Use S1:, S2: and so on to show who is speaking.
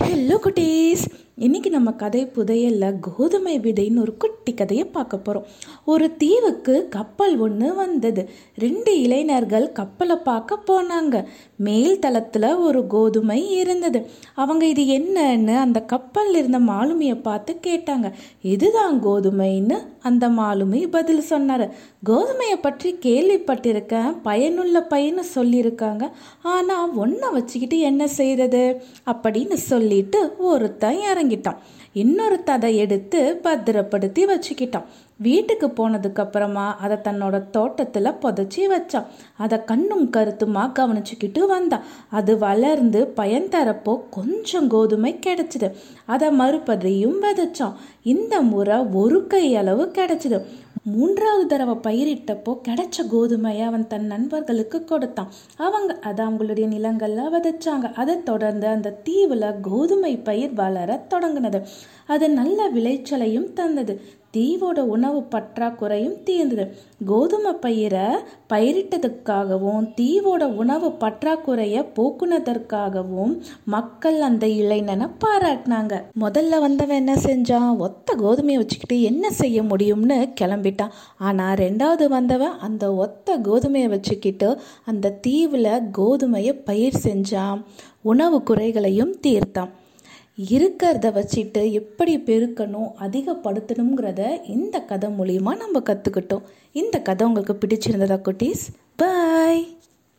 S1: Hello குட்டீஸ் இன்னைக்கு நம்ம கதை புதையல்ல கோதுமை விதைன்னு ஒரு குட்டி கதையை பார்க்க போகிறோம் ஒரு தீவுக்கு கப்பல் ஒன்று வந்தது. ரெண்டு இளைஞர்கள் கப்பலை பார்க்க போனாங்க. மேல் தளத்தில் ஒரு கோதுமை இருந்தது. அவங்க இது என்னன்னு? அந்த கப்பலில் இருந்த மாலுமியை பார்த்து கேட்டாங்க. இதுதான் கோதுமைன்னு? அந்த மாலுமி பதில் சொன்னார். கோதுமையை பற்றி கேள்விப்பட்டிருக்கேன். பயனுள்ள பையன்னு சொல்லியிருக்காங்க. ஆனால் ஒன்றை வச்சுக்கிட்டு என்ன செய்யறது அப்படின்னு சொல்லிட்டு ஒருத்தன் வாங்கிட்டான் இன்னொருத்த அதை எடுத்து பத்திரப்படுத்தி வச்சுக்கிட்டான். வீட்டுக்கு போனதுக்கு அப்புறமா அதை தன்னோட தோட்டத்தில் புதைச்சி வச்சான் அதை கண்ணும் கருத்துமா கவனிச்சுக்கிட்டு வந்தான் அது வளர்ந்து பயன் தரப்போ கொஞ்சம் கோதுமை கிடைச்சிது. அதை மறுபடியும் விதைச்சான். இந்த முறை ஒரு கை அளவு கிடைச்சிது. மூன்றாவது தடவை பயிரிட்டப்போ கிடைச்ச கோதுமையை அவன் தன் நண்பர்களுக்கு கொடுத்தான். அவங்க அதை அவங்களுடைய நிலங்களில் விதைச்சாங்க. அதை தொடர்ந்து அந்த தீவில் கோதுமை பயிர் வளர தொடங்கினது. அது நல்ல விளைச்சலையும் தந்தது. தீவோட உணவு பற்றாக்குறையும் தீர்ந்தது. கோதுமை பயிரை பயிரிட்டதுக்காகவும் தீவோட உணவு பற்றாக்குறையை போக்குனதற்காகவும் மக்கள் அந்த இளைஞனை பாராட்டினாங்க. முதல்ல வந்தவன் என்ன செஞ்சான்? ஒத்த கோதுமையை வச்சுக்கிட்டு என்ன செய்ய முடியும்னு கிளம்பிட்டான். ஆனால் ரெண்டாவது வந்தவன் அந்த ஒத்த கோதுமையை வச்சுக்கிட்டு அந்த தீவில் கோதுமையை பயிர் செஞ்சான். உணவு குறைகளையும் தீர்த்தான். இருக்கிறத வச்சுட்டு எப்படி பெருக்கணும் அதிகப்படுத்தணுங்கிறத இந்த கதை மூலியமாக நம்ம கற்றுக்கிட்டோம் இந்த கதை உங்களுக்கு பிடிச்சிருந்ததா குட்டீஸ்?